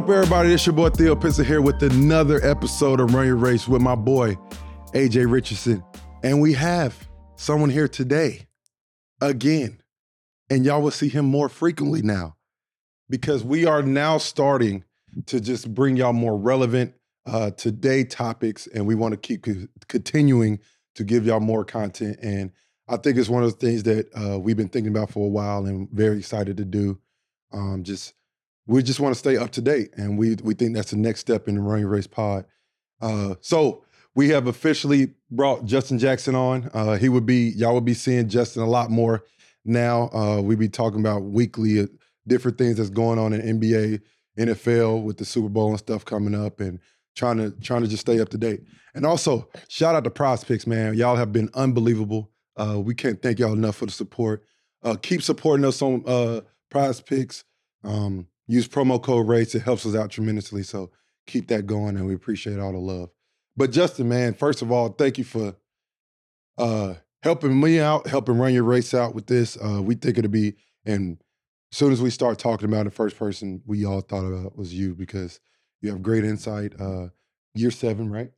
Up, everybody? It's your boy Theo Pinson here with another episode of Run Your Race with my boy AJ Richardson. And we have someone here today again. And y'all will see him more frequently now because we are now starting to just bring y'all more relevant uh, today topics. And we want to keep co- continuing to give y'all more content. And I think it's one of the things that uh, we've been thinking about for a while and very excited to do. Um, just we just want to stay up to date, and we we think that's the next step in the Run Your Race Pod. Uh, so we have officially brought Justin Jackson on. Uh, he would be y'all would be seeing Justin a lot more now. Uh, we be talking about weekly uh, different things that's going on in NBA, NFL with the Super Bowl and stuff coming up, and trying to trying to just stay up to date. And also shout out to PrizePicks, man. Y'all have been unbelievable. Uh, we can't thank y'all enough for the support. Uh, keep supporting us on PrizePicks. Um, use promo code RACE. It helps us out tremendously. So keep that going, and we appreciate all the love. But Justin, man, first of all, thank you for uh, helping me out, helping run your race out with this. Uh, we think it'll be, and as soon as we start talking about the first person we all thought about was you because you have great insight. Uh, year seven, right?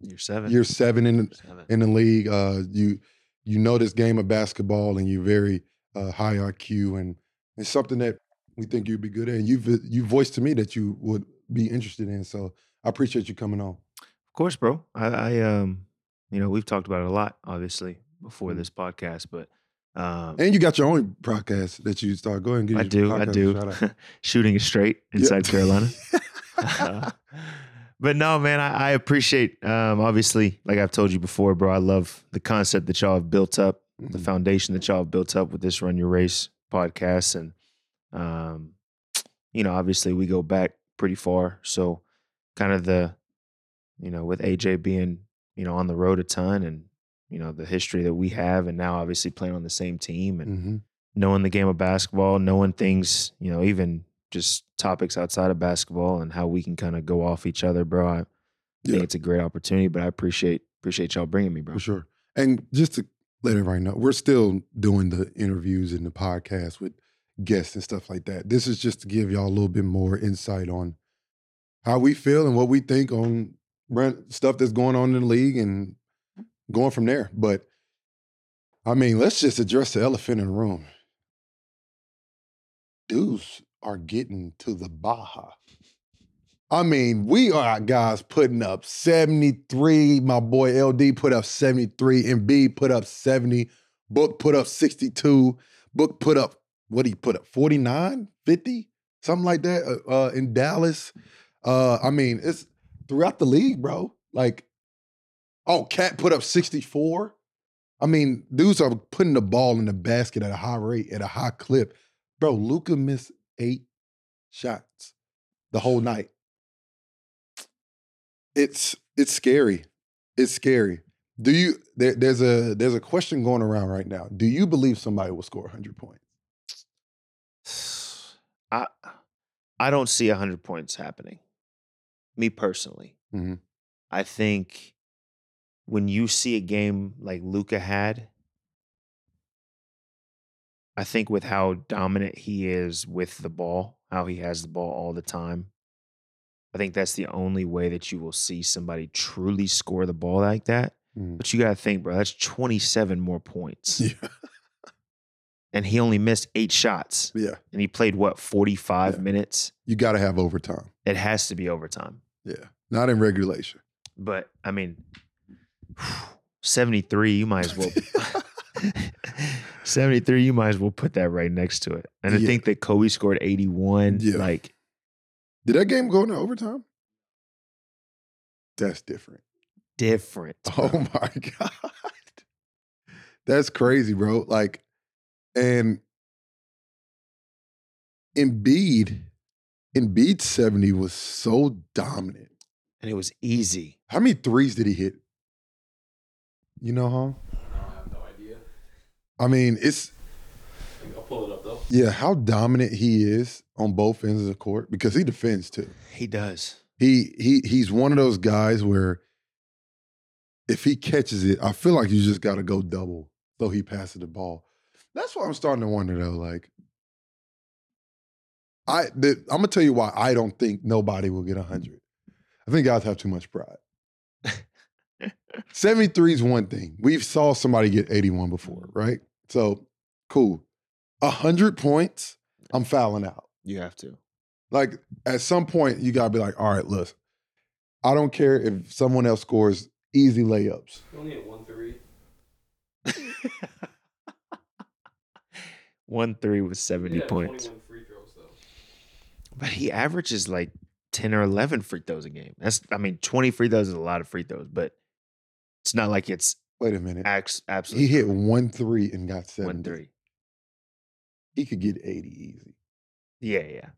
Year seven. Year seven in the, seven. in the league. Uh, you you know this game of basketball, and you're very uh, high IQ, and it's something that we think you'd be good at. And you've you voiced to me that you would be interested in. So I appreciate you coming on. Of course, bro. I, I um, you know, we've talked about it a lot, obviously, before Mhm. this podcast, but um, And you got your own podcast that you start. Go ahead and give I do, I do. Shooting it straight in Yeah. South Carolina. but no, man, I, I appreciate. Um, obviously, like I've told you before, bro, I love the concept that y'all have built up, the Mhm. foundation that y'all have built up with this Run Your Race podcast, and um, you know, obviously we go back pretty far. So, kind of the, you know, with AJ being you know on the road a ton, and you know the history that we have, and now obviously playing on the same team, and Mhm. knowing the game of basketball, knowing things, you know, even just topics outside of basketball and how we can kind of go off each other, bro. I Yeah. think it's a great opportunity, but I appreciate appreciate y'all bringing me, bro. For sure. And just to let everybody know, we're still doing the interviews and the podcast with guests and stuff like that. This is just to give y'all a little bit more insight on how we feel and what we think on stuff that's going on in the league and going from there. But I mean, let's just address the elephant in the room. Dudes are getting to the Baja. I mean, we are guys putting up 73. My boy LD put up 73. MB put up 70. Book put up 62. Book put up, what he put up, 49, 50? Something like that uh, uh, in Dallas. Uh, I mean, it's throughout the league, bro. Like, oh, KAT put up 64. I mean, dudes are putting the ball in the basket at a high rate, at a high clip. Bro, Luka missed eight shots the whole night it's it's scary. It's scary. Do you there, there's a there's a question going around right now. Do you believe somebody will score 100 points? I I don't see hundred points happening. Me personally, Mhm. I think when you see a game like Luka had, I think with how dominant he is with the ball, how he has the ball all the time, I think that's the only way that you will see somebody truly score the ball like that. Mhm. But you got to think, bro, that's 27 more points. Yeah. And he only missed eight shots. Yeah. And he played, what, 45 Yeah. minutes? You got to have overtime. It has to be overtime. Yeah. Not in regulation. But I mean, 73, you might as well. 73, you might as well put that right next to it. And I Yeah. think that Kobe scored 81. Yeah. Like, Did that game go into overtime? That's different. different. Oh my God. That's crazy, bro. Like, and Embiid, Embiid 70 was so dominant. And it was easy. How many threes did he hit? You know, huh? I have no idea. I mean, it's I'll pull it up though. yeah, how dominant he is on both ends of the court because he defends too. He does. He he he's one of those guys where if he catches it, I feel like you just got to go double so he passes the ball. That's why I'm starting to wonder though. Like, I the, I'm gonna tell you why I don't think nobody will get 100. I think guys have too much pride. 73 is one thing. We've saw somebody get 81 before, mm-hmm. right? So cool. 100 points, I'm fouling out. You have to. Like at some point, you gotta be like, all right, look, I don't care if someone else scores easy layups. You only hit one three. One three with 70 Yeah, points. free throws. But he averages like 10 or 11 free throws a game. That's, I mean, 20 free throws is a lot of free throws, but it's not like it's Wait a minute. ax- He absolutely hit one three and got 70. one three. He could get 80 easy. Yeah, yeah.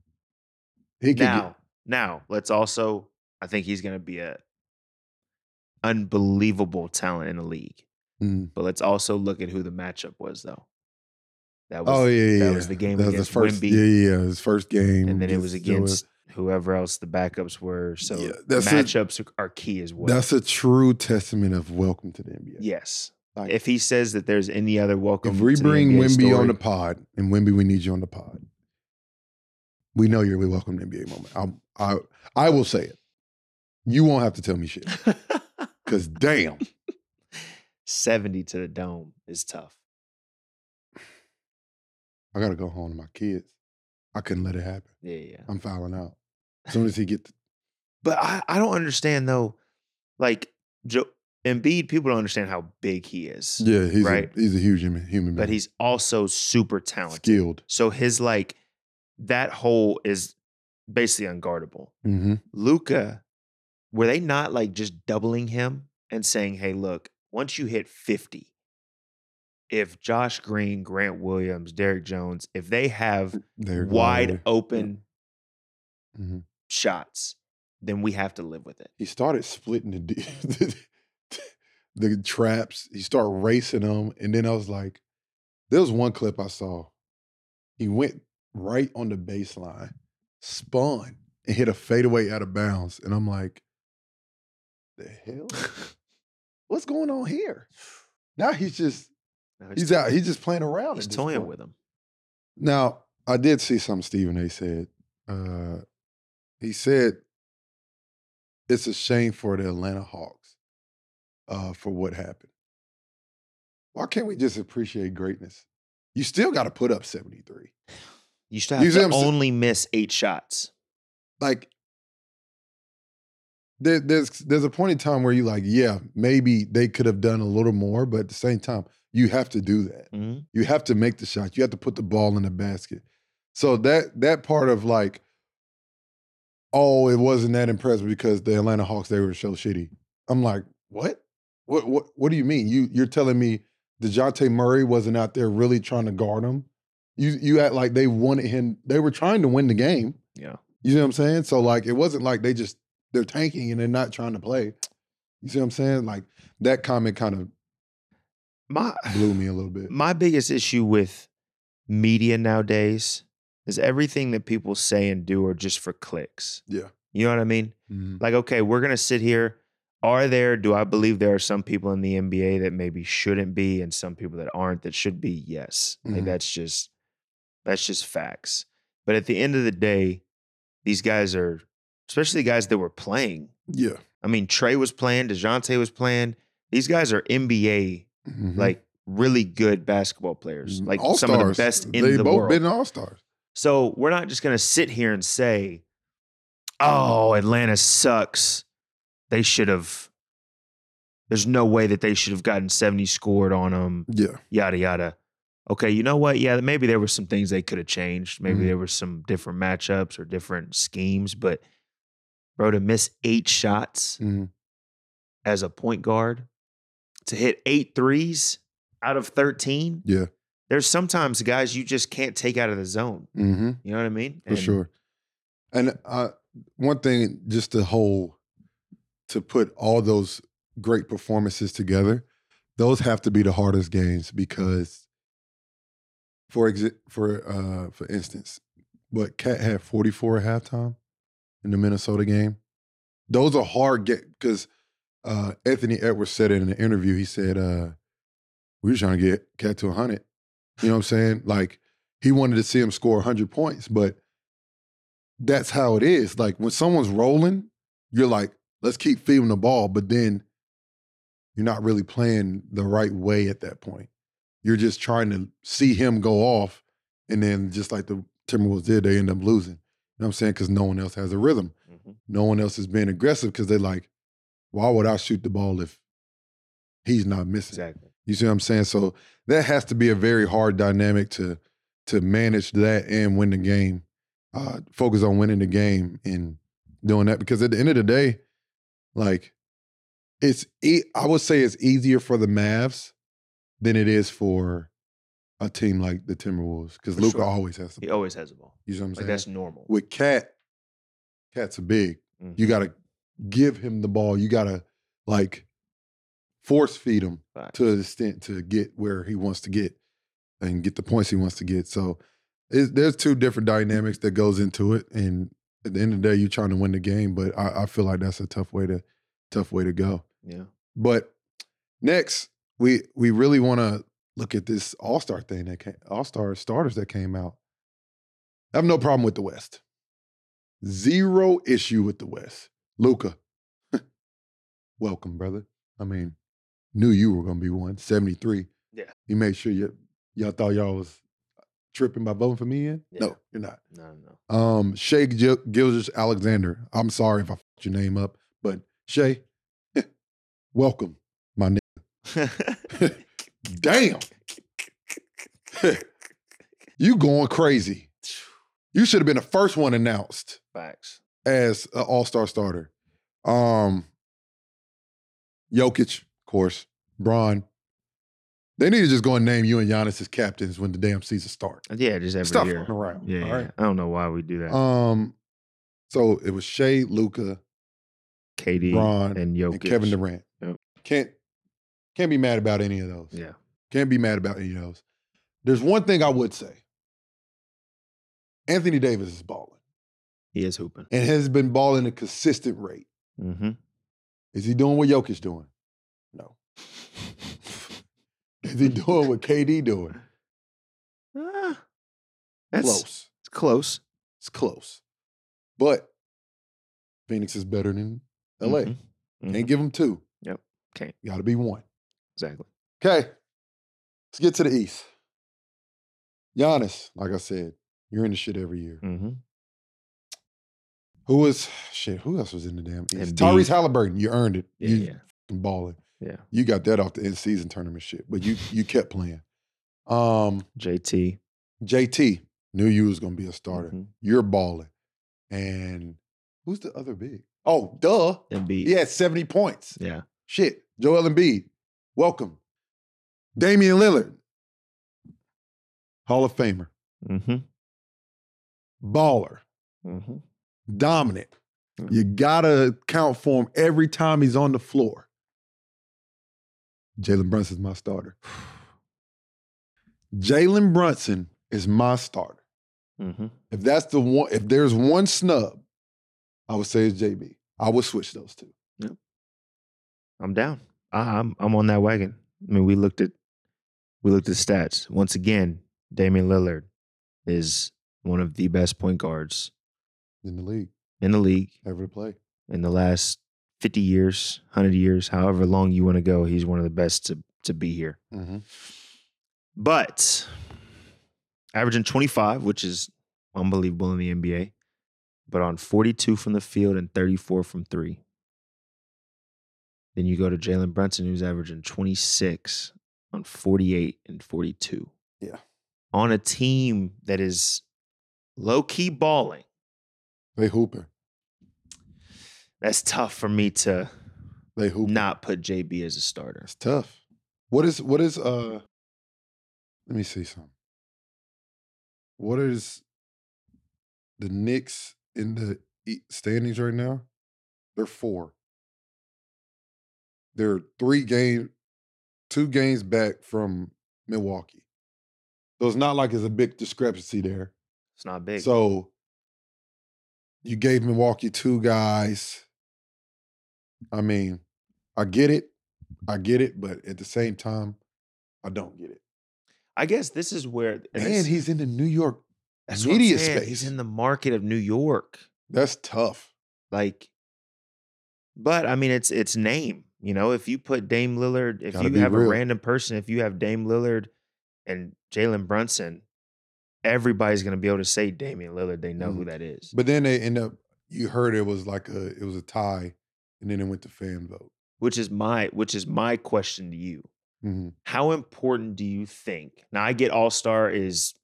He could Now, now let's also, I think he's going to be a unbelievable talent in the league. Mm. But let's also look at who the matchup was, though. That oh, was, Oh yeah, yeah. that was the game That was against the first, Wemby. Yeah, yeah, yeah. His first game, and then it was against whoever else the backups were. So Yeah, that's a- matchups are, key as well. That's a true testament of welcome to the NBA. yes. Like, If he says that there's any other welcome, if we bring Wemby on the pod, and Wemby, we need you on the pod. We know you're welcome to the NBA moment. I'm, I I will say it. You won't have to tell me shit. Cause damn, 70 to the dome is tough. I gotta go home to my kids. I couldn't let it happen. Yeah, yeah. I'm fouling out. As soon as he get, But I, I don't understand though. Like Joe Embiid, people don't understand how big he is. yeah, he's Right. a, he's a huge human, human being. But he's also super talented. skilled. So his like that hole is basically unguardable. hmm Luka, were they not like just doubling him and saying, hey, look, once you hit 50, if Josh Green, Grant Williams, Derrick Jones, if they have They're wide open hmm shots, then we have to live with it. He started splitting the, the the traps. He started racing them, and then I was like, there was one clip I saw. He went right on the baseline, spun, and hit a fadeaway out of bounds, and I'm like, the hell? What's going on here? Now he's just Now he's out. He's just playing around. He's toying point. with him. Now, I did see something Stephen A said. Uh, he said it's a shame for the Atlanta Hawks uh, for what happened. Why can't we just appreciate greatness? You still got to put up 73. You still have You to only miss eight shots. Like, there, there's there's a point in time where you're like, yeah, maybe they could have done a little more, but at the same time, you have to do that. Mhm. You have to make the shot. You have to put the ball in the basket. So that that part of like, oh, it wasn't that impressive because the Atlanta Hawks they were so shitty. I'm like, what? What what what do you mean? You you're telling me DeJounte Murray wasn't out there really trying to guard him? You you act like they wanted him, they were trying to win the game. Yeah. You see what I'm saying? So like it wasn't like they just they're tanking and they're not trying to play. You see what I'm saying? Like that comment kind of My blew me a little bit. my biggest issue with media nowadays is everything that people say and do are just for clicks. Yeah. You know what I mean? Mhm. Like, okay, we're gonna sit here. Are there? Do I believe there are some people in the NBA that maybe shouldn't be, and some people that aren't that should be? Yes, like Mhm. that's just that's just facts. But at the end of the day, these guys are, especially the guys that were playing. Yeah. I mean, Trae was playing, Dejounte was playing. These guys are NBA Mhm. like really good basketball players, Mm, like some of the best in they the both world. been all stars. So we're not just going to sit here and say, "Oh, Atlanta sucks. They should have." There's no way that they should have gotten 70 scored on them. Yeah. Yada yada. Okay, you know what? Yeah, maybe there were some things they could have changed. Maybe Mhm. there were some different matchups or different schemes. But bro, to miss eight shots Mhm. as a point guard, to hit eight threes out of 13, Yeah. there's sometimes guys you just can't take out of the zone. hmm You know what I mean? For sure. And uh, one thing, just to hold, to put all those great performances together, those have to be the hardest games because, for exi- for uh, for instance, what KAT had 44 at halftime in the Minnesota game. Those are hard get because uh, Anthony Edwards said it in an interview. He said, uh, "We were trying to get KAT to 100." You know what I'm saying? Like he wanted to see him score 100 points, but that's how it is. Like when someone's rolling, you're like, let's keep feeding the ball, but then you're not really playing the right way at that point. You're just trying to see him go off, and then just like the Timberwolves did, they end up losing. You know what I'm saying? Because no one else has a rhythm. Mhm. No one else is being aggressive because they're like, why would I shoot the ball if he's not missing? Exactly. You see what I'm saying? So that has to be a very hard dynamic to to manage that and win the game. Uh, focus on winning the game and doing that because at the end of the day, like it's e- I would say it's easier for the Mavs than it is for a team like the Timberwolves because Luka sure. always has the He ball. always has the ball. You see what I'm Like saying? that's normal. With KAT, KAT's a big. Mhm. You got to give him the ball. You got to like force feed him Facts. to an extent to get where he wants to get and get the points he wants to get. So there's two different dynamics that goes into it, and at the end of the day, you're trying to win the game. But I, I feel like that's a tough way to tough way to go. yeah. But next, we we really want to look at this All Star thing that came, All Star starters that came out. I have no problem with the West. Zero issue with the West. Luka, welcome, brother. I mean, knew you were gonna be one. Seventy three. Yeah. You made sure you y'all thought y'all was tripping by voting for me in. Yeah. No, you're not. No, no. Um, Shai Gil- Gilgeous-Alexander. I'm sorry if I fucked your name up, but Shai, welcome, my nigga. Damn, you going crazy. You should have been the first one announced Facts. As an all-star starter. Um, Jokic, of course, Bron. They need to just go and name you and Giannis as captains when the damn season starts. Yeah, just every Stop year. around. Yeah, all yeah. right. I don't know why we do that. Um, so it was Shai, Luka, KD Bron, and Jokic. and Kevin Durant. Yep. Can't can't be mad about any of those. Yeah. Can't be mad about any of those. There's one thing I would say. Anthony Davis is balling He is hooping. and has been balling a consistent rate. Mm-hmm. Is he doing what Jokic doing? No. is he doing what KD doing? Ah, that's Close. It's close. It's close. But Phoenix is better than LA. Mhm. Mhm. Can't give them two. Yep. Can't. Got to be one. Exactly. Okay. Let's get to the East. Giannis, like I said, you're in the shit every year. Mm-hmm. Who was shit? Who else was in the damn East? Tyrese Halliburton, you earned it. Yeah, you yeah, balling. yeah. You got that off the end season tournament shit, but you you kept playing. Um, JT. JT knew you was gonna be a starter. Mhm. You're balling. And who's the other big? Oh, duh. Embiid. He had 70 points. Yeah. Shit. Joel Embiid. Welcome. Damian Lillard. Hall of Famer. Mm-hmm. Baller. Mm-hmm. Dominant. Mhm. You gotta count for him every time he's on the floor. Jalen Brunson's my starter. Jalen Brunson is my starter. Mm-hmm. If that's the one, if there's one snub, I would say it's JB. I would switch those two. Yep. I'm down. I, I'm I'm on that wagon. I mean, we looked at we looked at stats once again. Damian Lillard is one of the best point guards in the league in the league ever to play. in the last 50 years, 100 years, however long you want to go. He's one of the best to to be here. Mm-hmm. But averaging 25, which is unbelievable in the NBA, but on 42 from the field and 34 from three. Then you go to Jalen Brunson, who's averaging 26 on 48 and 42. Yeah. On a team that is low key balling. They hooping. That's tough for me to They hooping. not put JB as a starter. It's tough. What is what is uh let me see something. What is the Knicks in the standings right now? They're four. They're three game, two games back from Milwaukee. So it's not like there's a big discrepancy there. It's not big. So you gave Milwaukee two guys. I mean, I get it. I get it, but at the same time, I don't get it. I guess this is where and he's in the New York That's what I'm media space. He's in the market of New York. That's tough. Like, but I mean, it's it's name. You know, if you put Dame Lillard, if Gotta you have real. a random person, if you have Dame Lillard and Jalen Brunson, everybody's gonna be able to say Damian Lillard. They know who Mhm. that is. But then they end up. You heard it was like a it was a tie, and then it went to fan vote. which is my which is my question to you. Mhm. How important do you think? Now I get All Star is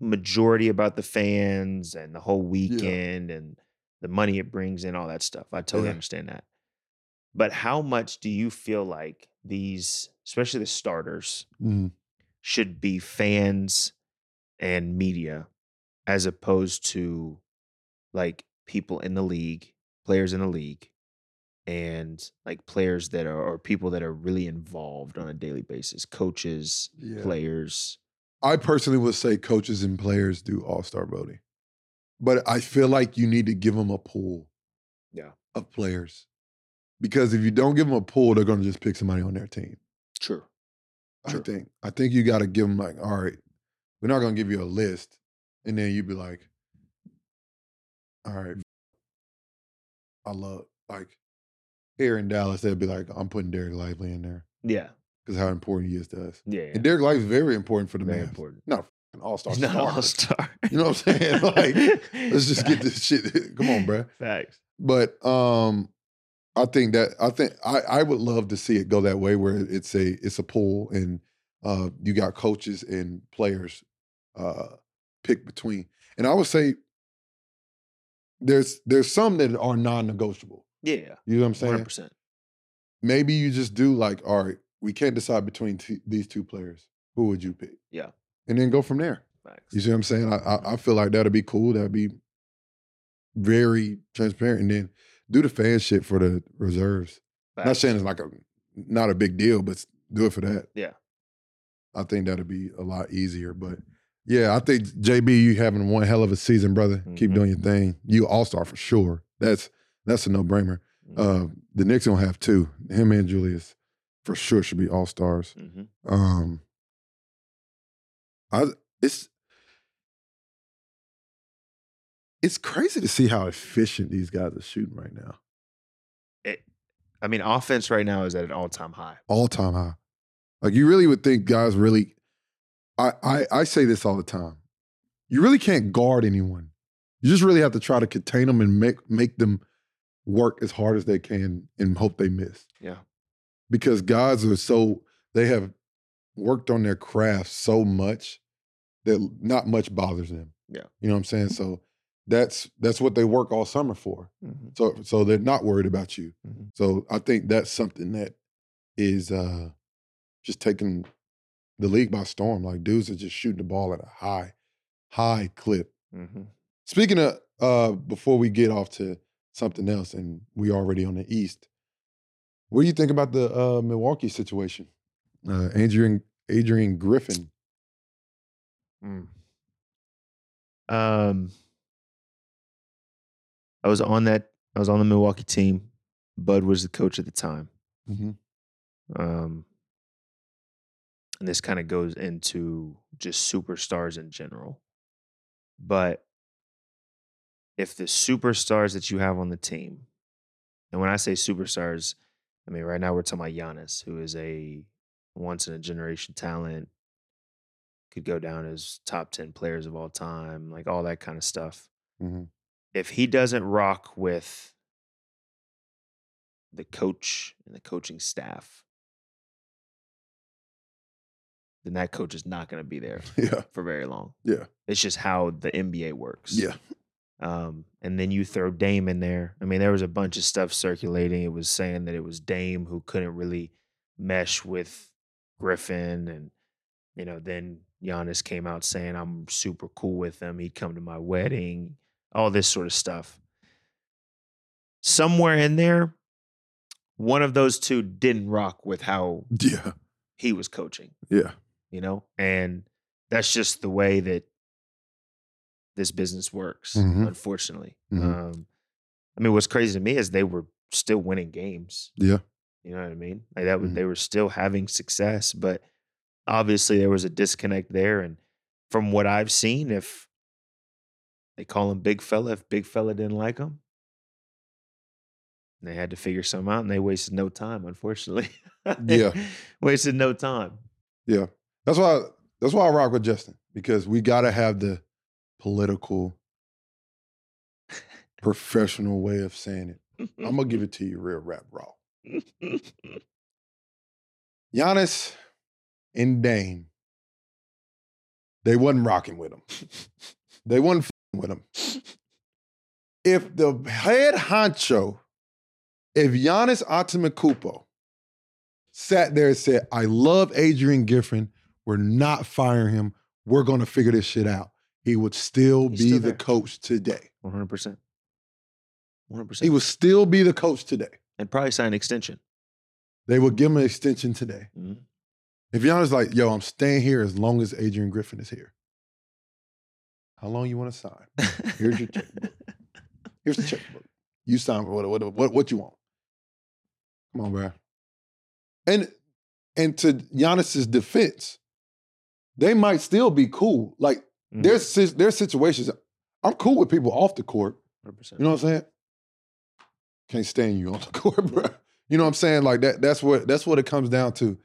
majority about the fans and the whole weekend and the money it brings in, all that stuff. I totally Yeah. understand that. But how much do you feel like these, especially the starters, Mhm. should be fans and media as opposed to like people in the league, players in the league, and like players that are or people that are really involved on a daily basis, coaches, Yeah. players. I personally would say coaches and players do all star voting, but I feel like you need to give them a pool. Yeah. Of players, because if you don't give them a pool, they're going to just pick somebody on their team. True. I Sure. think. I think you got to give them like, all right, we're not going to give you a list, and then you'd be like, all right, I love like here in Dallas, they'd be like, I'm putting Dereck Lively in there Yeah. because how important he is to us, Yeah. yeah. and Dereck Lively's very important for the Very Mavs. important. Not an all star not all star. You know what I'm saying? Like, Let's just get this shit. Come on, bruh. Facts. But um, I think that I think I, I would love to see it go that way where it's a it's a pool and uh, you got coaches and players uh, pick between. And I would say there's there's some that are non-negotiable. Yeah. You know what I'm saying? Hundred percent. Maybe you just do like, all right, we can't decide between t- these two players. Who would you pick? Yeah. And then go from there. Facts. You see what I'm saying? I, I I feel like that'd be cool. That'd be very transparent. And then do the fan shit for the reserves. Not saying it's like a not a big deal, but do it for that. Yeah. I think that'd be a lot easier. But yeah, I think JB, you having one hell of a season, brother. Keep Mhm. doing your thing. You all star for sure. That's that's a no brainer. Mhm. Uh, the Knicks gonna have two. Him and Julius for sure should be all stars. Mhm. Um, I it's it's crazy to see how efficient these guys are shooting right now. It, I mean, offense right now is at an all time high. All time high. Like you really would think guys really. I, I I say this all the time. You really can't guard anyone. You just really have to try to contain them and make make them work as hard as they can and hope they miss. Yeah. Because guys are so they have worked on their craft so much that not much bothers them. Yeah. You know what I'm saying? So that's that's what they work all summer for. Mhm. So so they're not worried about you. Mhm. So I think that's something that is uh just taking the league by storm. Like dudes are just shooting the ball at a high, high clip. Mhm. Speaking of uh before we get off to something else and we already on the east, what do you think about the uh Milwaukee situation? Uh Adrian Adrian Griffin. Mm. Um, I was on that. I was on the Milwaukee team. Bud was the coach at the time. Mm-hmm. Um, and this kind of goes into just superstars in general. But if the superstars that you have on the team, and when I say superstars, I mean right now we're talking about Giannis, who is a once in a generation talent, could go down as top 10 players of all time, like all that kind of stuff. Mhm. If he doesn't rock with the coach and the coaching staff, then that coach is not going to be there Yeah. for very long. Yeah. It's just how the NBA works. Yeah. Um, and then you throw Dame in there. I mean, there was a bunch of stuff circulating. It was saying that it was Dame who couldn't really mesh with Griffin. And, you know, then Giannis came out saying, I'm super cool with him. He'd come to my wedding, all this sort of stuff. Somewhere in there, one of those two didn't rock with how Yeah. he was coaching Yeah. You know and that's just the way that this business works Mhm. unfortunately Mhm. um i mean what's crazy to me is they were still winning games Yeah. you know what i mean like that was Mhm. they were still having success but obviously there was a disconnect there and from what i've seen if They call him Big Fella if Big Fella didn't like him. They had to figure something out and they wasted no time, unfortunately. Yeah. wasted no time. Yeah. That's why that's why I rock with Justin because we got to have the political professional way of saying it. I'm to give it to you real rap raw. Giannis and Dame they wasn't rocking with him. They wasn't with him. If the head honcho, if Giannis Antetokounmpo sat there and said, "I love Adrian Griffin. We're not firing him. We're going to figure this shit out," he would still He's be still the there. coach today. 100%. 100%. He would still be the coach today. and probably sign an extension. They would give him an extension today. Mhm. If Giannis like, "Yo, I'm staying here as long as Adrian Griffin is here." How long you want to sign? Here's your checkbook. Here's the checkbook. You sign for what, what, what, what you want. Come on, bro. And and to Giannis's defense, they might still be cool. Like Mhm. there's there's situations. I'm cool with people off the court. 100%. You know what I'm saying? Can't stand you on the court, bro. You know what I'm saying? Like that. That's what that's what it comes down to.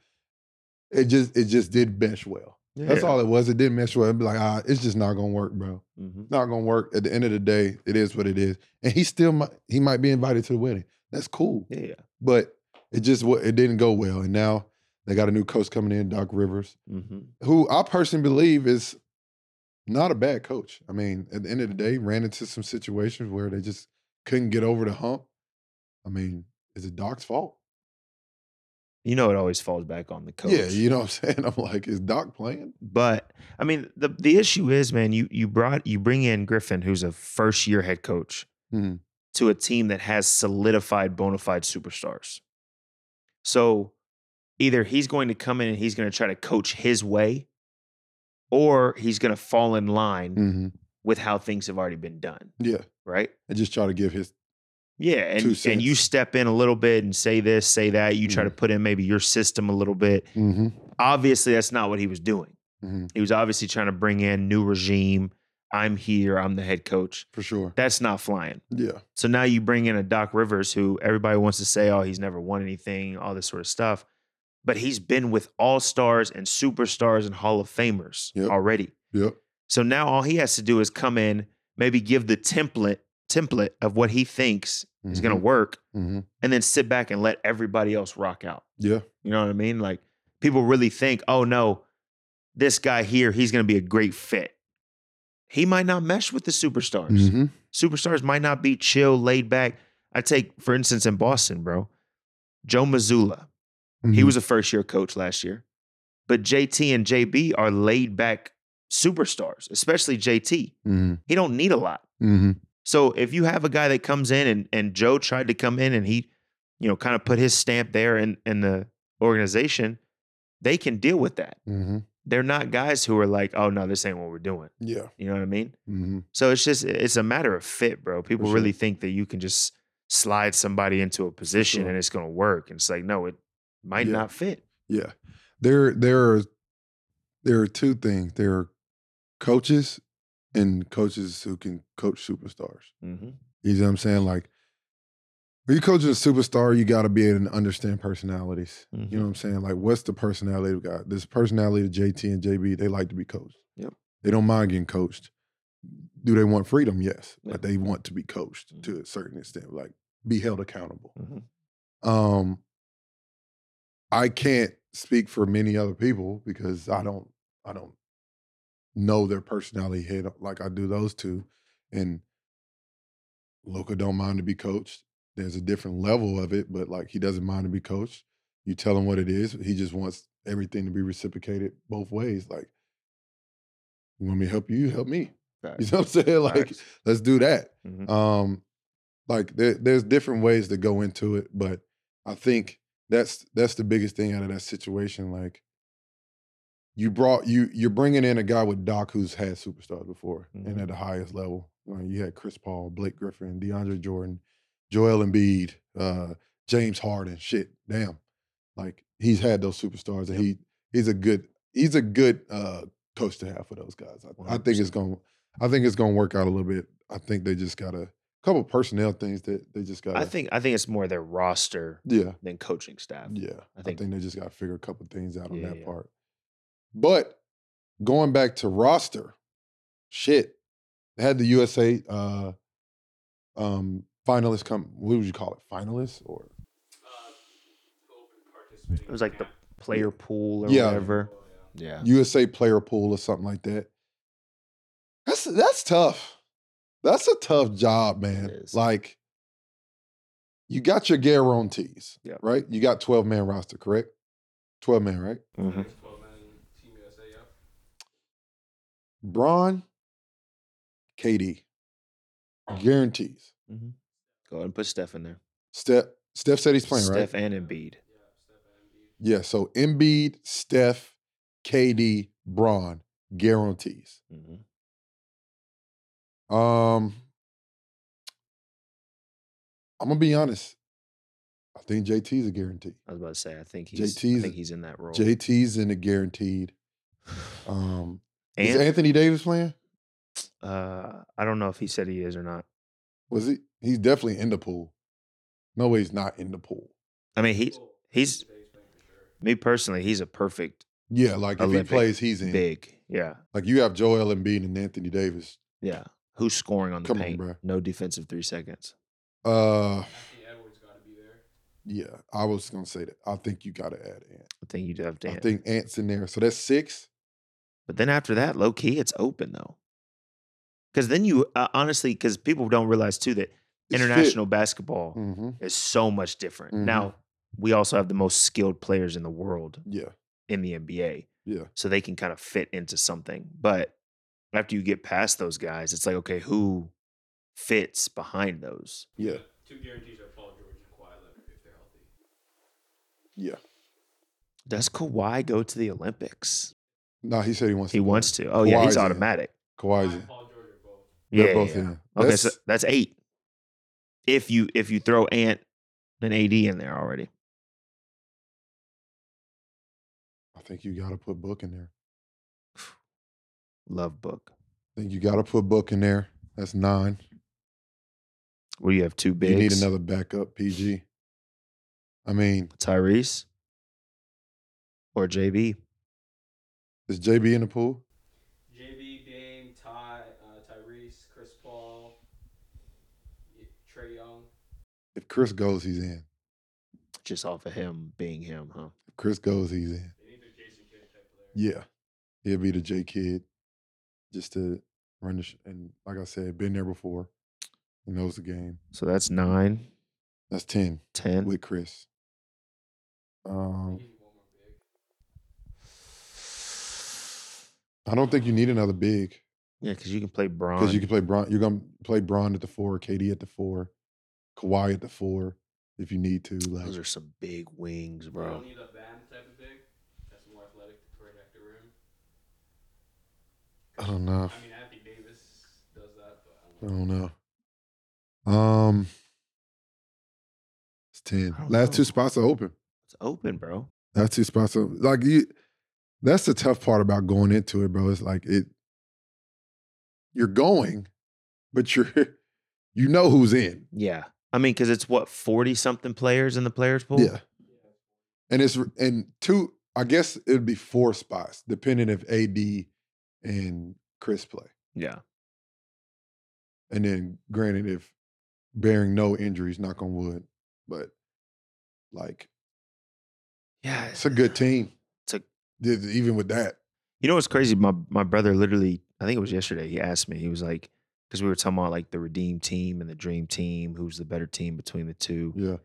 It just it just did mesh well. That's all it was. It didn't mesh well. It'd be like, ah, it's just not gonna work, bro Mhm. not gonna work. At the end of the day, it is what it is. And he still might he might be invited to the wedding. That's cool. Yeah, yeah. But it just it didn't go well. And now they got a new coach coming in, Doc Rivers, hmm who I personally believe is not a bad coach. I mean, at the end of the day, ran into some situations where they just couldn't get over the hump. I mean, is it Doc's fault? You know, it always falls back on the coach. Yeah, you know what I'm saying? I'm like, is Doc playing? But I mean, the the issue is, man, you you brought you bring in Griffin, who's a first year head coach, Mhm. to a team that has solidified bona fide superstars. So either he's going to come in and he's going to try to coach his way, or he's going to fall in line hmm with how things have already been done, Yeah. right? And just try to give his Yeah, Two and and you step in a little bit and say this, say that. You try to put in maybe your system a little bit. hmm Obviously, that's not what he was doing. hmm He was obviously trying to bring in new regime. I'm here. I'm the head coach. for sure. That's not flying. Yeah. So now you bring in a Doc Rivers who everybody wants to say, oh, he's never won anything, all this sort of stuff. But he's been with all stars and superstars and Hall of Famers Yep. already. Yep. So now all he has to do is come in, maybe give the template template of what he thinks is going to work, hmm and then sit back and let everybody else rock out. Yeah. You know what I mean? Like people really think, oh no, this guy here, he's going to be a great fit. He might not mesh with the superstars. hmm Superstars might not be chill, laid back. I take, for instance, in Boston, bro, Joe Mazzulla. Mm-hmm. He was a first year coach last year, but JT and JB are laid back superstars, especially JT. hmm He don't need a lot. hmm So if you have a guy that comes in and and Joe tried to come in and he, you know, kind of put his stamp there in in the organization, they can deal with that. hmm They're not guys who are like, oh no, this ain't what we're doing. Yeah. You know what I mean? hmm So it's just it's a matter of fit, bro. People sure. really think that you can just slide somebody into a position sure. and it's gonna work. And it's like, no, it might Yeah. not fit. Yeah. There there are there are two things. There are coaches and coaches who can coach superstars. Mm-hmm. You know what I'm saying? Like when you coach a superstar, you gotta be able to understand personalities. You know what I'm saying? Like what's the personality of guy? This personality of JT and JB, they like to be coached. Yep. They don't mind getting coached. Do they want freedom? Yes. Yeah. But they want to be coached Mhm. to a certain extent, like be held accountable. Mm-hmm. Um, I can't speak for many other people because I don't, I don't know their personality head like I do those two. And Luka don't mind to be coached. There's a different level of it, but like he doesn't mind to be coached. You tell him what it is. He just wants everything to be reciprocated both ways. Like, you want me to help you? You help me. You know what I'm saying? Like, let's do that. Mhm. Um, like there, there's different ways to go into it, but I think that's that's the biggest thing out of that situation. Like you brought you you're bringing in a guy with Doc who's had superstars before Mhm. and at the highest level. Like, you had Chris Paul, Blake Griffin, DeAndre Jordan, Joel Embiid, uh, James Harden. Shit, damn, like he's had those superstars, and Yep. he he's a good he's a good uh, coach to have for those guys. I, I think it's gonna I think it's gonna work out a little bit. I think they just got a couple personnel things that they just got. I think I think it's more their roster Yeah, than coaching staff. yeah. I I think- think, they just got to figure a couple things out on Yeah, that yeah. part. But going back to roster, shit, they had the USA uh, um, finalists come. What would you call it? Finalists or It was like the player pool or Yeah. whatever. Yeah. USA player pool or something like that. That's that's tough. That's a tough job, man. Like you got your guarantees, right? You got 12 man roster, correct? 12 man, right? hmm Team USA, yeah. Bron, KD. Guarantees. hmm Go ahead and put Steph in there. Steph Steph said he's playing, Steph right? Steph and Embiid. Yeah, so Embiid, Steph, KD, Bron, guarantees. hmm Um, I'm gonna be honest. I think JT's a guarantee. I was about to say, I think he's. I JT's think he's in that role. JT's in the guaranteed. Um, is Anthony Davis playing? uh, I don't know if he said he is or not. Was he? He's definitely in the pool. No way he's not in the pool. I mean, he's he's me personally. He's a perfect Yeah, like if Olympic he plays, he's in. big. Yeah, Like you have Joel Embiid and Anthony Davis. yeah. Who's scoring on the Come on, paint? bruh. no defensive three seconds. Uh, Anthony Edwards got to be there. yeah, I was gonna say that. I think you got to add Ant. I think you'd have to. I think Ant's in there, so that's six. But then after that, low key, it's open though. Because then you uh, honestly, because people don't realize too that It's international basketball Mm-hmm. is so much different. Mhm. Now we also have the most skilled players in the world Yeah, in the NBA, yeah, so they can kind of fit into something. But after you get past those guys, it's like okay, who fits behind those? yeah, Two guarantees are Paul George and Kawhi Leonard if they're healthy. yeah. Does Kawhi go to the Olympics? No, he said he wants. He to play. wants to. Oh yeah, he's Kawhi's in. automatic. Kawhi's Kawhi in. and Paul George both. They're Yeah, both yeah. in. Okay, so That's- that's eight. If you if you throw Ant and AD in there already. I think you got to put Book in there. Love book. I think you got to put Book in there. That's nine. Where you have two bigs. You need another backup, PG. I mean, Tyrese or JB. is JB in the pool? JB, Dame, Ty, uh, Tyrese, Chris Paul, Trae Young. If Chris goes, he's in. Just off of him being him, huh? If Chris goes, he's in. They need their Jason Kidd type player. Yeah, he'll be the J Kidd, just to run the sh- and like I said, been there before. He knows the game. So that's nine, That's ten 10. with Chris. Um, need one more big. I don't think you need another big Yeah, because you can play Bron. because you can play Bron. You're gonna play Bron at the four, KD at the four, Kawhi at the four if you need to. Like Those are some big wings, You bro. don't need a band type of big. That's more athletic to protect the rim. I don't know. I mean, Anthony Davis does that, but I I don't know. don't know. Um, it's ten. I don't Last two spots are open. It's open, bro. Last two spots are like you. That's the tough part about going into it, bro. It's like it. You're going, but you're, you know who's in. Yeah. I mean, because it's what, 40 something players in the players pool? Yeah, and it's and two. I guess it'd be four spots, depending if AD and Chris play, Yeah. and then granted if bearing no injuries, knock on wood, but like Yeah. it's a good team. It's a- even with that. You know what's crazy? My my brother literally, I think it was yesterday. He asked me. He was like, because we were talking about like the redeem team and the dream team, who's the better team between the two. Yeah,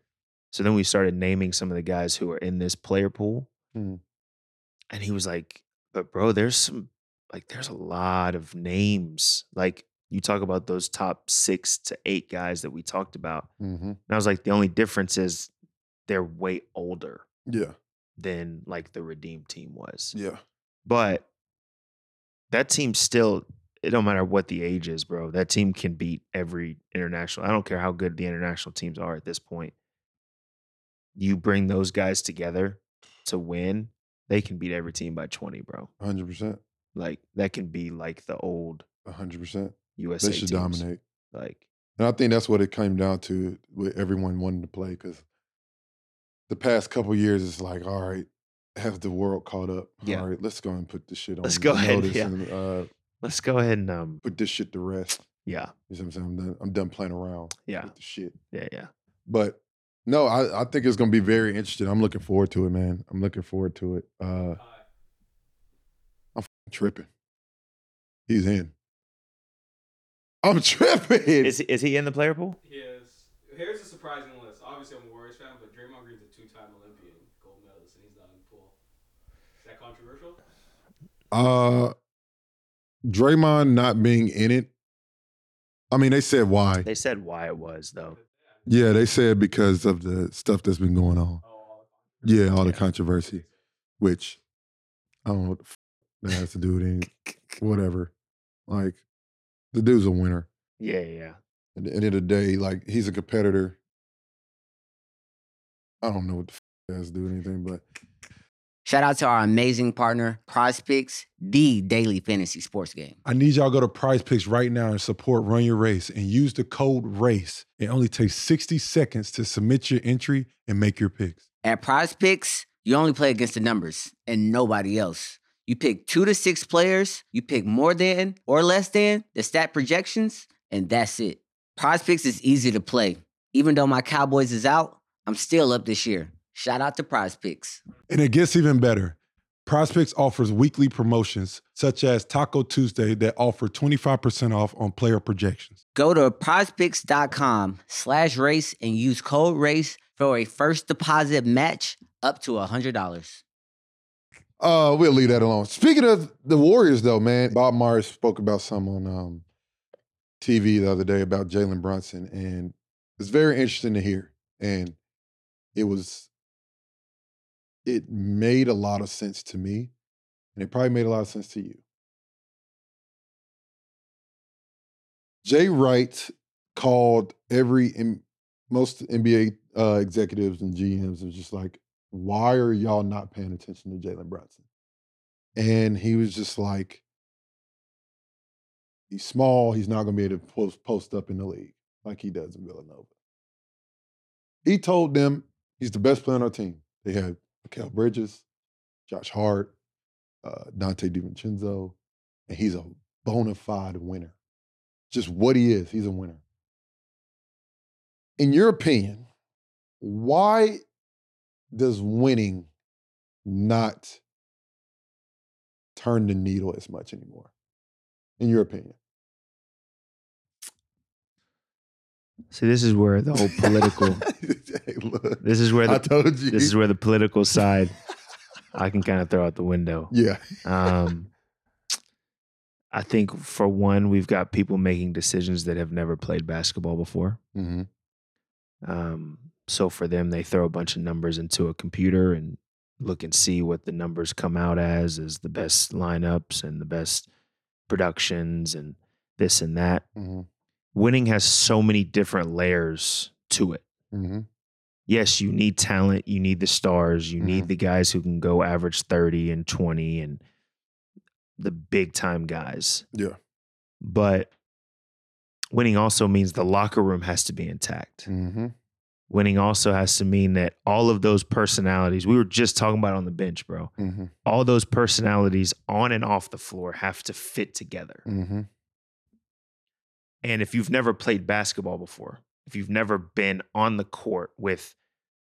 So then we started naming some of the guys who are in this player pool, Mhm. and he was like, "But bro, there's some like there's a lot of names. Like you talk about those top six to eight guys that we talked about, hmm and I was like, the only difference is they're way older yeah, than like the redeem team was. yeah. But that team still, it don't matter what the age is, bro. That team can beat every international. I don't care how good the international teams are at this point. You bring those guys together to win, they can beat every team by 20, bro. Hundred percent. Like that can be like the old hundred percent. USA They should teams. dominate. Like, And I think that's what it came down to with everyone wanting to play because the past couple years it's like, all right, have the world caught up. Yeah. All right, let's go and put this shit on. Let's go ahead, yeah. and uh, let's go ahead and um, put this shit to rest. yeah, You see what I'm saying? I'm done, I'm done playing around yeah, with the shit. yeah, yeah. But no, I, I think it's gonna be very interesting. I'm looking forward to it, man. I'm looking forward to it. Uh. Tripping. He's in. I'm tripping. Is is he in the player pool? He is. Here's a surprising list. Obviously, I'm a Warriors fan, but Draymond Green's a two-time Olympian gold medalist, and he's not in the pool. Is that controversial? Uh Draymond not being in it. I mean, they said why. They said why it was though. Yeah, they said because of the stuff that's been going on. Oh, all Yeah, all the controversy, which I don't know what the f- that has to do with any whatever. Like, the dude's a winner. Yeah, yeah, yeah. At the end of the day, like he's a competitor. I don't know what the f- has to do with anything, but Shout out to our amazing partner, PrizePicks, the daily fantasy sports game. I need y'all to go to PrizePicks right now and support Run Your Race and use the code RACE. It only takes 60 seconds to submit your entry and make your picks. At PrizePicks, you only play against the numbers and nobody else. You pick two to six players, you pick more than or less than the stat projections, and that's it. PrizePicks is easy to play. Even though my Cowboys is out, I'm still up this year. Shout out to PrizePicks. And it gets even better. PrizePicks offers weekly promotions such as Taco Tuesday that offer 25% off on player projections. Go to prizepicks.com slash race and use code race for a first deposit match up to $100. Uh, we'll leave that alone. Speaking of the Warriors, though, man, Bob Myers spoke about some on um, TV the other day about Jalen Brunson, and it's very interesting to hear. And it was, it made a lot of sense to me, and it probably made a lot of sense to you. Jay Wright called every most NBA uh, executives and GMs and just like, why are y'all not paying attention to Jalen Brunson? And he was just like, he's small. He's not going to be able to post, post up in the league like he does in Villanova. He told them he's the best player on our team. They had Kel Bridges, Josh Hart, uh, Donte DiVincenzo, and he's a bona fide winner. Just what he is, he's a winner. In your opinion, why does winning not turn the needle as much anymore? In your opinion? See, this is where the whole political. Hey, look, this is where I the told you. this is where the political side I can kind of throw out the window. yeah. Um, I think for one, we've got people making decisions that have never played basketball before. hmm Um, so for them, they throw a bunch of numbers into a computer and look and see what the numbers come out as as the best lineups and the best productions and this and that. hmm Winning has so many different layers to it. hmm Yes, you need talent, you need the stars, you Mhm. need the guys who can go average 30 and 20 and the big time guys. Yeah. But winning also means the locker room has to be intact. Winning also has to mean that all of those personalities, we were just talking about on the bench, bro. hmm All those personalities on and off the floor have to fit together. hmm And if you've never played basketball before, if you've never been on the court with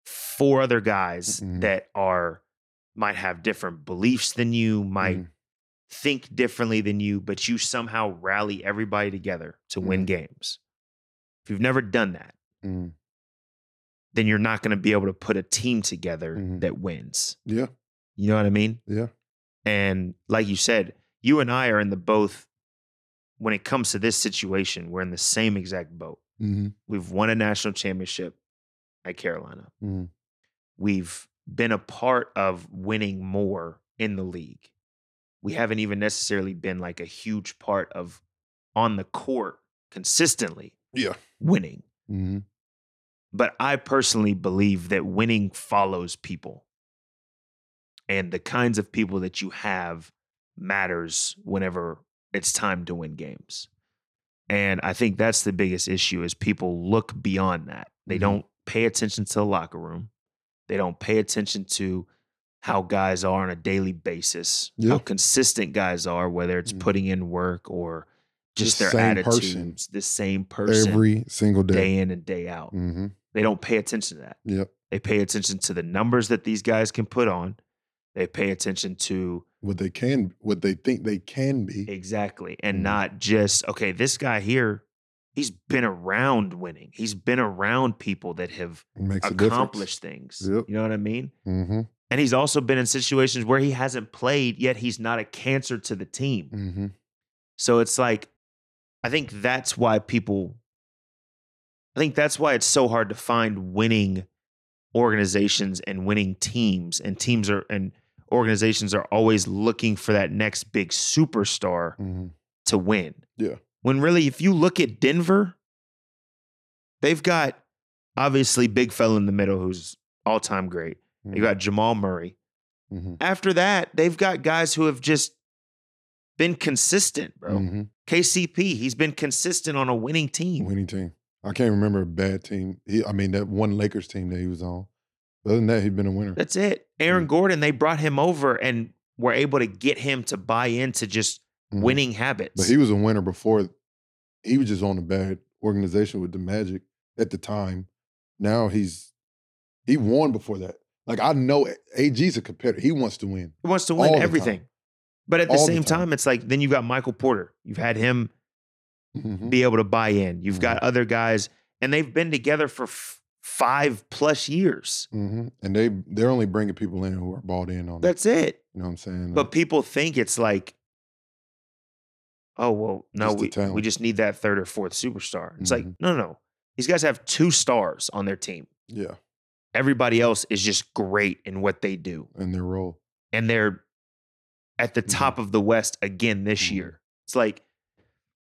four other guys Mhm. that are might have different beliefs than you, might Mhm. think differently than you, but you somehow rally everybody together to win games. If you've never done that, hmm then you're not going to be able to put a team together Mhm. that wins. Yeah. You know what I mean? Yeah. And like you said, you and I are in the both when it comes to this situation, we're in the same exact boat. hmm We've won a national championship at Carolina. hmm We've been a part of winning more in the league. We haven't even necessarily been like a huge part of on the court consistently Yeah. winning. hmm But I personally believe that winning follows people. And the kinds of people that you have matters whenever it's time to win games. And I think that's the biggest issue is people look beyond that. They Mhm. don't pay attention to the locker room. They don't pay attention to how guys are on a daily basis, Yeah. how consistent guys are, whether it's Mhm. putting in work or just The their same person. attitudes, the same person Every single day. day in and day out. Mm-hmm. They don't pay attention to that. Yep. They pay attention to the numbers that these guys can put on. They pay attention to What they can, what they think they can be. exactly and Mhm. not just, okay, this guy here, he's been around winning. He's been around people that have accomplished things. Yep. You know what I mean? Mm-hmm. And he's also been in situations where he hasn't played, yet he's not a cancer to the team. Mm-hmm. So it's like, I think that's why people, I think that's why it's so hard to find winning organizations and winning teams. And teams are, and organizations are always looking for that next big superstar Mm-hmm. to win. Yeah. When really, if you look at Denver, they've got obviously big fella in the middle who's all time great. Mm-hmm. You got Jamal Murray. Mm-hmm. After that, they've got guys who have just been consistent, bro. Mm-hmm. KCP, he's been consistent on a winning team. Winning team. I can't remember a bad team. He, I mean, that one Lakers team that he was on. Other than that, he'd been a winner. That's it. Aaron Mm. Gordon, they brought him over and were able to get him to buy into just Mhm. winning habits. But he was a winner before. He was just on a bad organization with the Magic at the time. Now he's he won before that. Like I know AG's a competitor. He wants to win. he wants to win the everything. But at the All the same time. time, it's like then you've got Michael Porter. You've had him Mhm. be able to buy in. You've got Mm-hmm. other guys, and they've been together for f- five plus years. Mhm. And they they're only bringing people in who are bought in on. That's it. You know what I'm saying? But people think it's like, oh well, no, we, we just need that third or fourth superstar. It's like, Mhm. no, no. These guys have two stars on their team. yeah, Everybody else is just great in what they do. in their role. And they're at the Mhm. top of the West again this Mhm. year. It's like,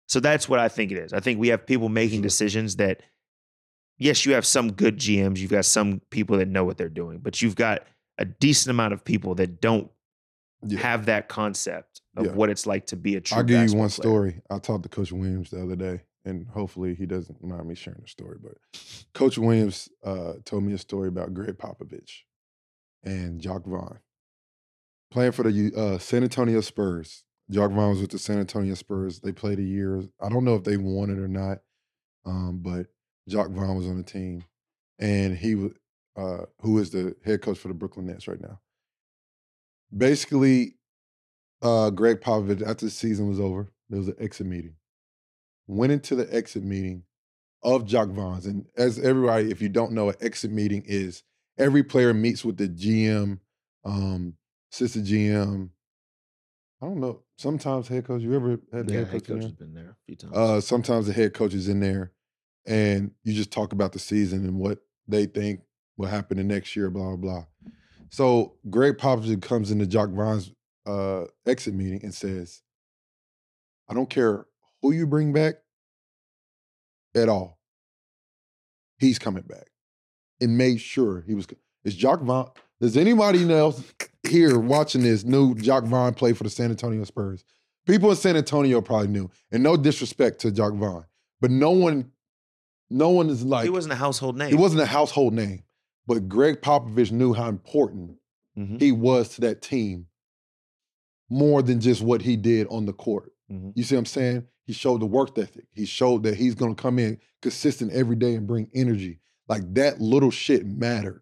so that's what I think it is. I think we have people making decisions that, yes, you have some good GMs, you've got some people that know what they're doing, but you've got a decent amount of people that don't Yeah. have that concept of Yeah. what it's like to be a true I'll give you one player. story. I talked to Coach Williams the other day, and hopefully he doesn't mind me sharing the story. But Coach Williams uh, told me a story about Gregg Popovich and Jacque Vaughn playing for the uh, San Antonio Spurs. Jacque Vaughn was with the San Antonio Spurs. They played a year. I don't know if they won it or not, um, but Jacque Vaughn was on the team, and he was uh, who is the head coach for the Brooklyn Nets right now. Basically, uh, Gregg Popovich, after the season was over, there was an exit meeting. Went into the exit meeting of Jacque Vaughn's. And as everybody, if you don't know, an exit meeting is every player meets with the GM, um, assistant GM. I don't know. Sometimes head coach. You ever had the Yeah, head head coach, in coach has been there a few times. Uh, sometimes the head coach is in there, and you just talk about the season and what they think will happen the next year, blah blah blah. So Gregg Popovich comes into Jacque Vaughn's uh, exit meeting and says, "I don't care who you bring back at all. He's coming back," and made sure he was. Is Jacque Vaughn? Does anybody else here watching this knew Jacque Vaughn played for the San Antonio Spurs? People in San Antonio probably knew, and no disrespect to Jacque Vaughn, but no one, no one is like he wasn't a household name. he wasn't a household name, but Gregg Popovich knew how important Mhm. he was to that team more than just what he did on the court. Mhm. You see what I'm saying? He showed the work ethic. He showed that he's going to come in consistent every day and bring energy. Like that little shit mattered.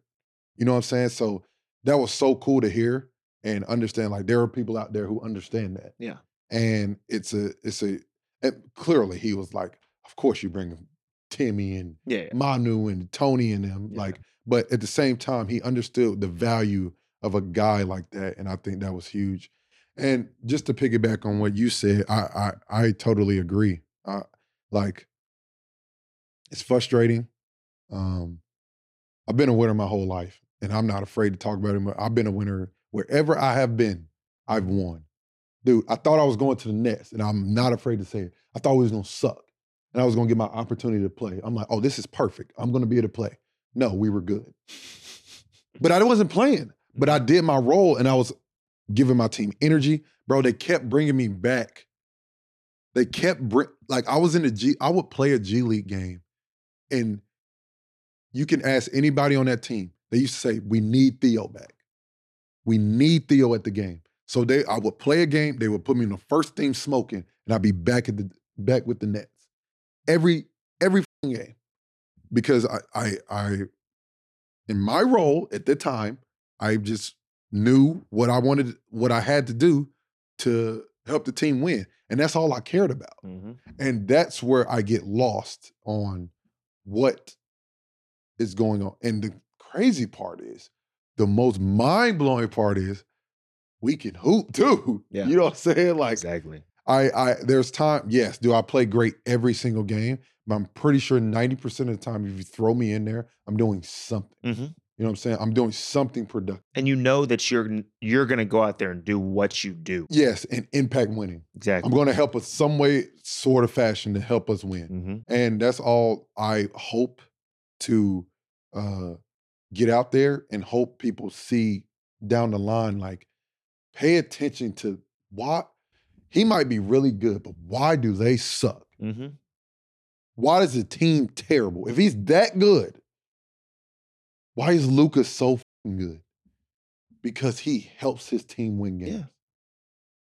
You know what I'm saying? So that was so cool to hear and understand. Like there are people out there who understand that. Yeah. And it's a, it's a, clearly he was like, of course you bring Timmy and Yeah, yeah. Manu and Tony and them. Yeah. Like, but at the same time, he understood the value of a guy like that, and I think that was huge. And just to piggyback on what you said, I I, I totally agree. Uh, like, it's frustrating. Um, I've been a winner my whole life, and I'm not afraid to talk about it. I've been a winner wherever I have been. I've mm-hmm. won, dude. I thought I was going to the Nets, and I'm not afraid to say it. I thought we was gonna suck, and I was gonna get my opportunity to play. I'm like, oh, this is perfect. I'm gonna be able to play. No, we were good, but I wasn't playing. But I mm-hmm. did my role, and I was giving my team energy, bro. They kept bringing me back they kept bring, like I was in the G. I would play a G League game, and you can ask anybody on that team. They used to say, "We need Theo back. We need Theo at the game." So they, I would play a game. They would put me in the first team smoking, and I'd be back at the back with the Nets every every game because I I I in my role at the time I just knew what I wanted, what I had to do to help the team win, and that's all I cared about. Mm-hmm. And that's where I get lost on what is going on. And the crazy part is, the most mind blowing part is, we can hoop too. Yeah. You know what I'm saying? Like Exactly. I, I, there's time. Yes, do I play great every single game? But I'm pretty sure 90% of the time, if you throw me in there, I'm doing something. Mhm. You know what I'm saying? I'm doing something productive. And you know that you're you're gonna go out there and do what you do. Yes, and impact winning. Exactly. I'm going to help us some way, sort of fashion to help us win. Mm-hmm. and that's all I hope to uh, get out there and hope people see down the line. Like, pay attention to why he might be really good, but why do they suck? Mm-hmm. Why is the team terrible? If he's that good, why is Luka's so good? Because he helps his team win games. Yeah.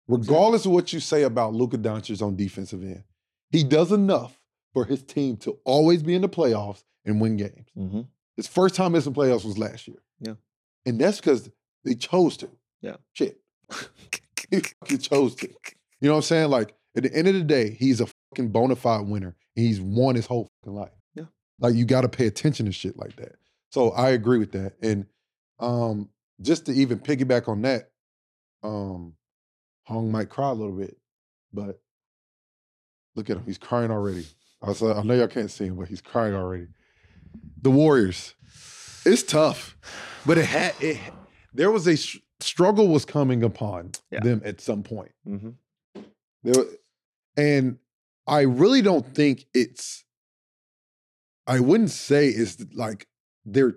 Regardless of what you say about Luka Doncic on defensive end, he does enough for his team to always be in the playoffs and win games. Mm-hmm. His first time missing playoffs was last year. Yeah. And that's because they chose to. Yeah. Shit. he chose to. You know what I'm saying? Like, at the end of the day, he's a fucking bona fide winner. And he's won his whole fucking life. Yeah. Like, you got to pay attention to shit like that. So I agree with that. And um, just to even piggyback on that, um, Hong might cry a little bit, but look at him. He's crying already. I, was, I know y'all can't see him, but he's crying already. The Warriors. It's tough, but it had it. There was a sh- struggle was coming upon Yeah. them at some point. Mm-hmm. There, and I really don't think it's. I wouldn't say it's like they're.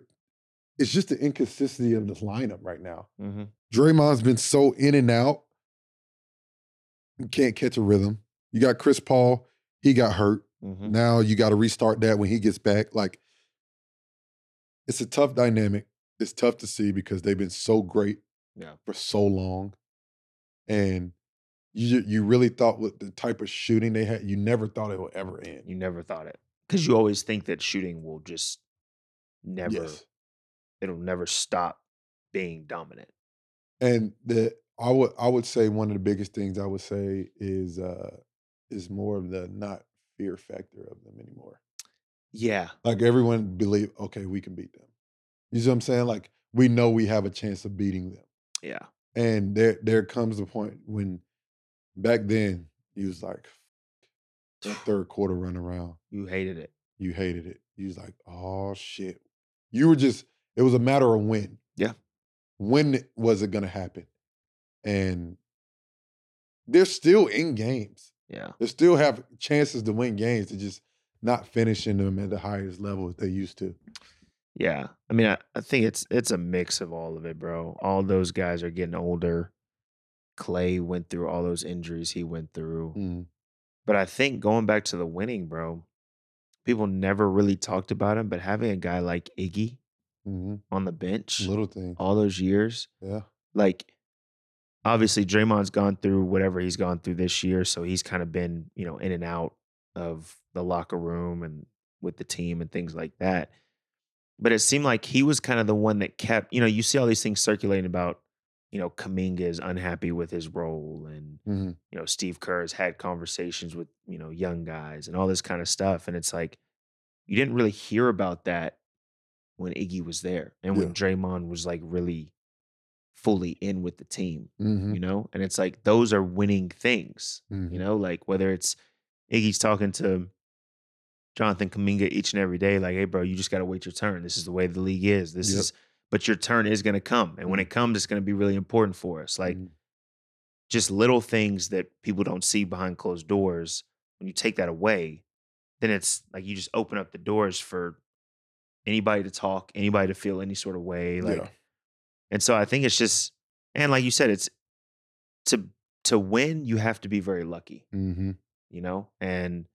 It's just the inconsistency of this lineup right now. Mm-hmm. Draymond's been so in and out. You can't catch a rhythm. You got Chris Paul. He got hurt. Mm-hmm. Now you got to restart that when he gets back. Like, it's a tough dynamic. It's tough to see because they've been so great Yeah. for so long, and you you really thought with the type of shooting they had, you never thought it would ever end. You never thought it because you always think that shooting will just never. Yes. It'll never stop being dominant. And the I would I would say one of the biggest things I would say is uh is more of the not fear factor of them anymore. Yeah. Like everyone believe, okay, we can beat them. You see what I'm saying? Like we know we have a chance of beating them. Yeah. And there there comes a point when back then you was like that third quarter run around, You hated it. you hated it. You was like, oh shit. You were just it was a matter of when. Yeah. When was it gonna happen? And they're still in games. Yeah. They still have chances to win games. They're just not finishing them at the highest level as they used to. Yeah. I mean, I, I think it's it's a mix of all of it, bro. All those guys are getting older. Clay went through all those injuries he went through. Mm. But I think going back to the winning, bro, people never really talked about him. But having a guy like Iggy hmm on the bench Little thing. all those years, Yeah. like obviously Draymond's gone through whatever he's gone through this year, so he's kind of been, you know, in and out of the locker room and with the team and things like that. But it seemed like he was kind of the one that kept, you know, you see all these things circulating about, you know, Kuminga is unhappy with his role and hmm you know, Steve Kerr has had conversations with, you know, young guys and all this kind of stuff. And it's like, you didn't really hear about that when Iggy was there and when Yeah. Draymond was like really fully in with the team, hmm you know? And it's like, those are winning things, Mhm. you know? Like whether it's Iggy's talking to Jonathan Kuminga each and every day, like, hey, bro, you just got to wait your turn. This is the way the league is. This Yep. is, but your turn is going to come. And when it comes, it's going to be really important for us. Like, Mhm. just little things that people don't see behind closed doors when you take that away then it's like you just open up the doors for anybody to talk anybody to feel any sort of way like Yeah. and so i think it's just and like you said it's to to win you have to be very lucky hmm you know. And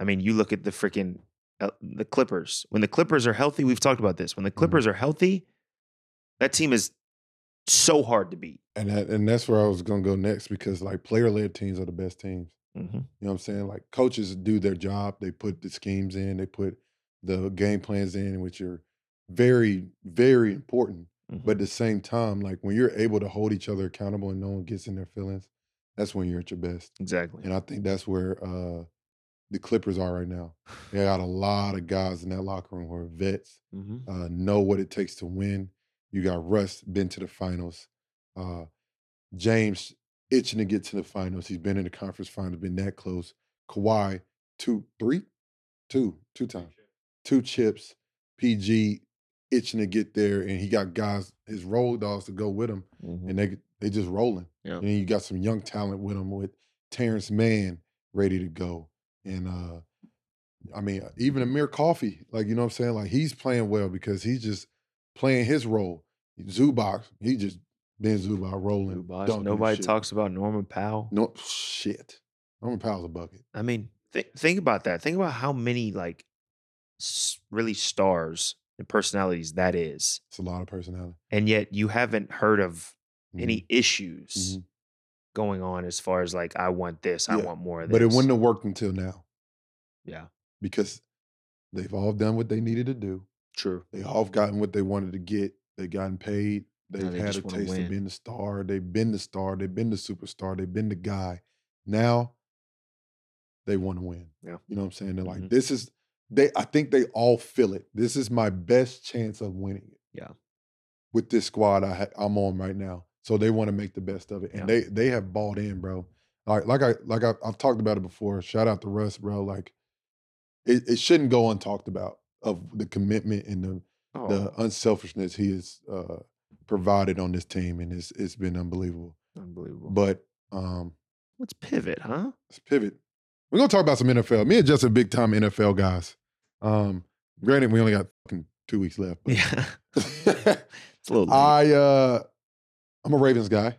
I mean, you look at the freaking uh, the Clippers. When the Clippers are healthy, we've talked about this. When the Mm-hmm. Clippers are healthy, that team is so hard to beat. And that, and that's where I was gonna go next because like player led teams are the best teams. Mm-hmm. You know what I'm saying? Like coaches do their job. They put the schemes in. They put the game plans in, which are very, very important. Mm-hmm. But at the same time, like when you're able to hold each other accountable and no one gets in their feelings, that's when you're at your best. exactly. And I think that's where uh, the Clippers are right now. They got a lot of guys in that locker room who are vets, Mm-hmm. uh, know what it takes to win. You got Russ, been to the finals. Uh, James itching to get to the finals. He's been in the conference finals, been that close. Kawhi, two, three, two, two times, two chips. PG itching to get there, and he got guys, his road dogs to go with him, Mm-hmm. and they they just rolling. Yeah. And you got some young talent with him with Terance Mann ready to go, and uh, I mean even Amir Coffey, like you know what I'm saying, like he's playing well because he's just playing his role. Zubac, he just been Zubac rolling. And Nobody talks about Norman Powell. No shit. Norman Powell's a bucket. I mean, th- think about that. Think about how many like really stars and personalities that is, It's a lot of personality. and yet you haven't heard of Mhm. any issues Mhm. going on as far as like I want this, I want more of this. But it wouldn't have worked until now Yeah, because they've all done what they needed to do. true. They all gotten what they wanted to get. They gotten paid. They've they had a taste of being the star. They've been the star. They've been the superstar. They've been the guy. Now they want to win. Yeah. You know what I'm saying? They're like, Mhm. this is they I think they all feel it. This is my best chance of winning it. Yeah. With this squad I ha- I'm on right now. So they want to make the best of it. And Yeah. they they have bought in, bro. Like like I like I, I've talked about it before. Shout out to Russ, bro. Like it, it shouldn't go untalked about of the commitment and the Oh, the unselfishness he has uh, provided on this team, and it's it's been unbelievable. unbelievable. But um, let's pivot, huh? let's pivot. We're gonna talk about some NFL. Me and Justin, are big time NFL guys. Um, granted, we only got fucking two weeks left. But Yeah, it's a little. Late. I uh, I'm a Ravens guy.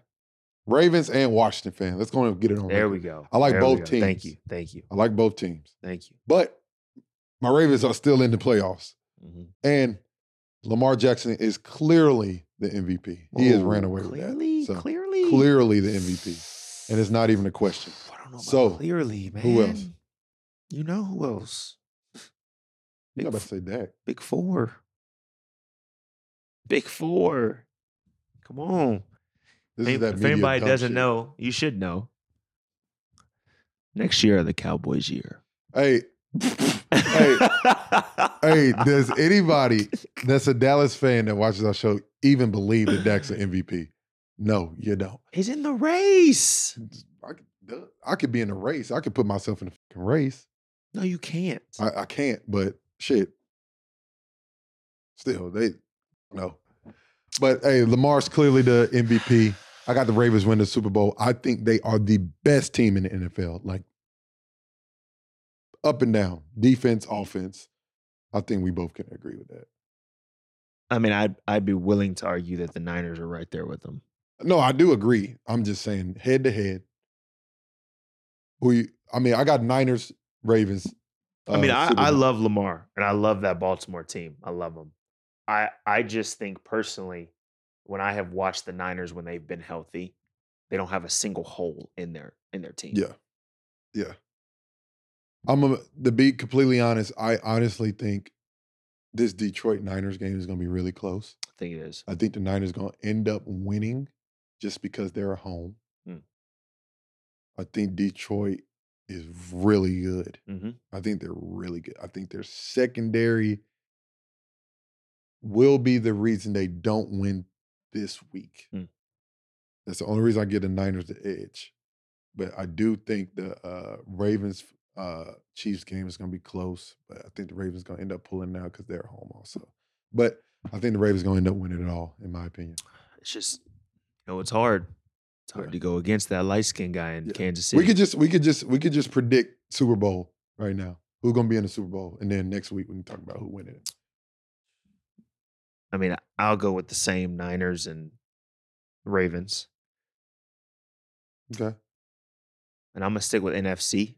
Ravens and Washington fan. Let's go and get it on. there record. we go. I like There both teams. Thank you. Thank you. I like both teams, Thank you. but my Ravens are still in the playoffs, Mhm. and Lamar Jackson is clearly the MVP. He has ran away clearly, with that. So, clearly, clearly the MVP, and it's not even a question. I don't know about So, clearly, man. who else? You know who else? Big, not about to say Dak. big four. Big four. Come on. This If- if anybody doesn't shit. know, you should know. Next year, the Cowboys' year. Hey, hey, hey, does anybody that's a Dallas fan that watches our show even believe that Dak's an MVP? No, you don't. He's in the race. I could, I could be in the race. I could put myself in the race. No, you can't. I, I can't, but shit. Still, they no. But hey, Lamar's clearly the MVP. I got the Ravens win the Super Bowl. I think they are the best team in the NFL. Like up and down, defense, offense. I think we both can agree with that. I mean, I'd I'd be willing to argue that the Niners are right there with them. No, I do agree. I'm just saying head to head. We, I mean, I got Niners, Ravens. I mean, uh, I, I love Lamar and I love that Baltimore team. I love them. I I just think personally, when I have watched the Niners when they've been healthy, they don't have a single hole in their in their team. Yeah, yeah. I'm a, to be completely honest. I honestly think this Detroit Niners game is going to be really close. I think it is. I think the Niners going to end up winning just because they're at home. Hmm. I think Detroit is really good. Mm-hmm. I think they're really good. I think their secondary will be the reason they don't win this week. Hmm. That's the only reason I get the Niners the edge. But I do think the uh, Ravens uh, Chiefs game is going to be close. But I think the Ravens going to end up pulling out because they're at home also. But I think the Ravens going to end up winning it all, in my opinion. It's just you know it's hard. It's hard Yeah. to go against that light skinned guy in Yeah. Kansas City. We could just we could just we could just predict Super Bowl right now. Who's going to be in the Super Bowl, and then next week we can talk about who winning it. I mean, I'll go with the same Niners and Ravens, Okay. and I'm gonna stick with NFC.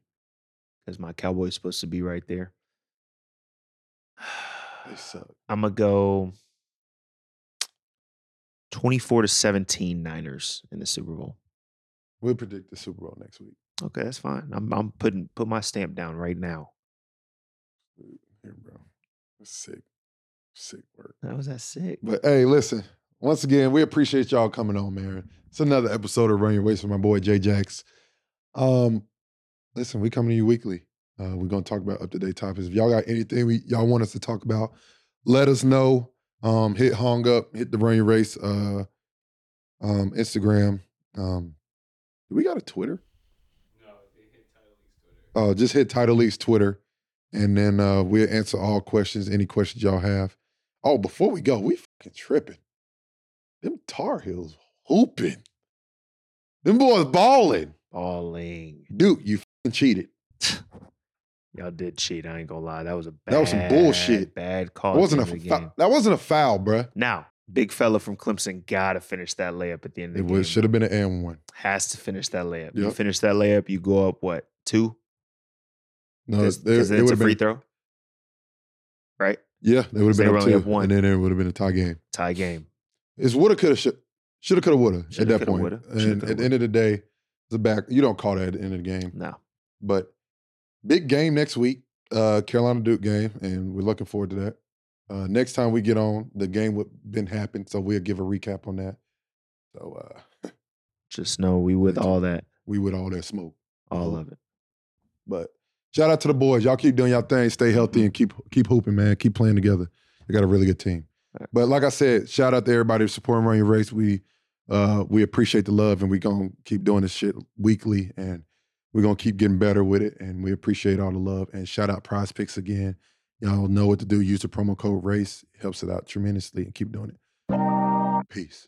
because my Cowboys supposed to be right there. They suck. I'm gonna go 24 to 17 Niners in the Super Bowl. We'll predict the Super Bowl next week. Okay, that's fine. I'm I'm putting put my stamp down right now. Here, bro. That's sick. Sick work. That was that sick. But hey, listen, once again, we appreciate y'all coming on, man. It's another episode of Run Your Race with my boy Jay Jax. Um, listen, we coming to you weekly. Uh, we're gonna talk about up to date topics. If y'all got anything we y'all want us to talk about, let us know. Um, hit hung up, hit the Run Your Race uh um Instagram. Um, do we got a Twitter? No, they hit Tidal League's Twitter. uh, just hit Tidal League's Twitter, and then uh, we'll answer all questions, any questions y'all have. Oh, before we go, we fucking tripping. Them Tar Heels hooping. Them boys balling. Balling. Dude, you fucking cheated. Y'all did cheat. I ain't gonna lie. That was a bad, That was some bullshit. Bad That call. wasn't a the end of the fou- game. that wasn't a foul, bruh. Now, big fella from Clemson gotta finish that layup at the end of It the game. was should have been an M one. Has to finish that layup. You finish that layup, you go up what two? No, Because it, it's a free been, throw? Yeah, they would have been up only two, up one. and then it would have been a tie game. Tie game. It's woulda, coulda, should, shoulda, coulda, woulda at that coulda, point. woulda. Shoulda, And coulda, at the end of the day, it's a back. You don't call that at the end of the game. No. But big game next week, uh, Carolina Duke game, and we're looking forward to that. Uh, next time we get on, the game would been happen, so we'll give a recap on that. So uh, Just know we with all that, we with all that smoke. all of it. But shout out to the boys. Y'all keep doing y'all thing. Stay healthy and keep keep hooping, man. Keep playing together. You got a really good team. But like I said, shout out to everybody who's supporting Run Your Race. We uh, we appreciate the love, and we gonna keep doing this shit weekly, and we're gonna keep getting better with it. And we appreciate all the love. And shout out PrizePicks again. Y'all know what to do. Use the promo code RACE. It helps it out tremendously, and keep doing it. Peace.